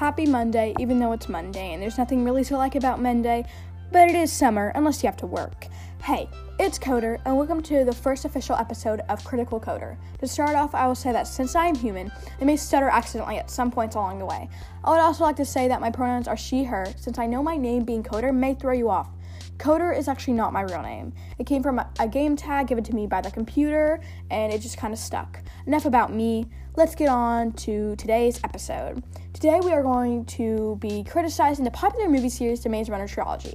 happy Monday, even though it's Monday, and there's nothing really to like about Monday, but it is summer unless you have to work. Hey, it's Coder, and welcome to the first official episode of Critical Coder. To start off, I will say that since I am human, I may stutter accidentally at some points along the way. I would also like to say that my pronouns are she, her, since I know my name being Coder may throw you off. Coder is actually not my real name. It came from a, game tag given to me by the computer, and it just kind of stuck. Enough about me. Let's get on to today's episode. Today, we are going to be criticizing the popular movie series The Maze Runner trilogy.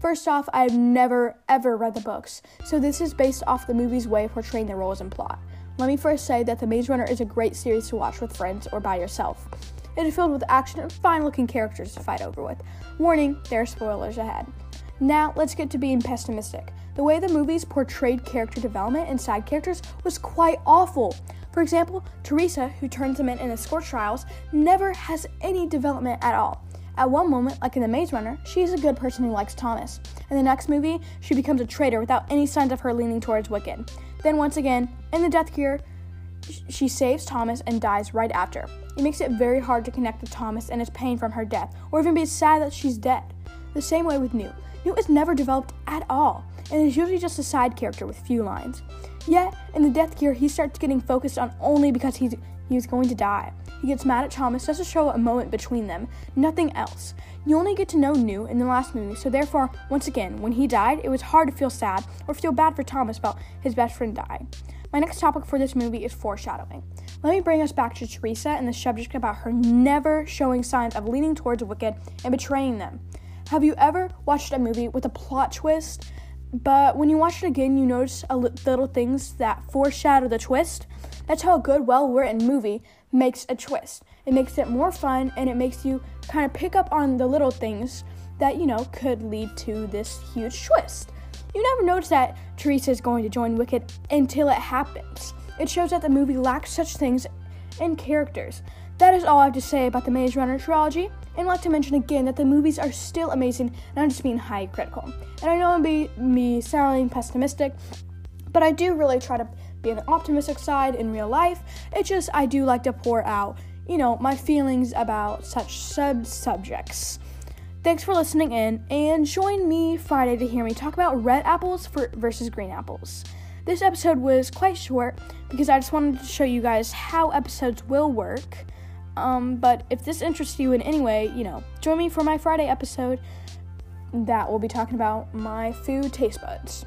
First off, I've never ever read the books, so this is based off the movie's way of portraying the roles and plot. Let me first say that The Maze Runner is a great series to watch with friends or by yourself. It is filled with action and fine looking characters to fight over with. Warning, there are spoilers ahead. Now, let's get to being pessimistic. The way the movies portrayed character development and side characters was quite awful. For example, Teresa, who turns them in in the Scorch Trials, never has any development at all. At one moment, like in The Maze Runner, she is a good person who likes Thomas. In the next movie, she becomes a traitor without any signs of her leaning towards Wicked. Then, once again, in The Death Cure, she saves Thomas and dies right after. It makes it very hard to connect with Thomas and his pain from her death, or even be sad that she's dead. The same way with Newt. Newt is never developed at all, and is usually just a side character with few lines. Yet, in the Death Cure, he starts getting focused on only because he's he's going to die. He gets mad at Thomas just to show a moment between them, nothing else. You only get to know Newt in the last movie, so therefore, once again, when he died, it was hard to feel sad or feel bad for Thomas about his best friend dying. My next topic for this movie is foreshadowing. Let me bring us back to Teresa and the subject about her never showing signs of leaning towards Wicked and betraying them. Have you ever watched a movie with a plot twist, but when you watch it again, you notice li- little things that foreshadow the twist? That's how a good, well written movie makes a twist. It makes it more fun and it makes you kind of pick up on the little things that, you know, could lead to this huge twist. You never notice that Teresa is going to join Wicked until it happens. It shows that the movie lacks such things in characters. That is all I have to say about the Maze Runner trilogy. And like to mention again that the movies are still amazing, and I'm just being high critical. And I know I'm be me sounding pessimistic, but I do really try to be on the optimistic side in real life. It's just I do like to pour out, you know, my feelings about such sub subjects. Thanks for listening in, and join me Friday to hear me talk about red apples for, versus green apples. This episode was quite short because I just wanted to show you guys how episodes will work. Um, but if this interests you in any way, you know, join me for my Friday episode that will be talking about my food taste buds.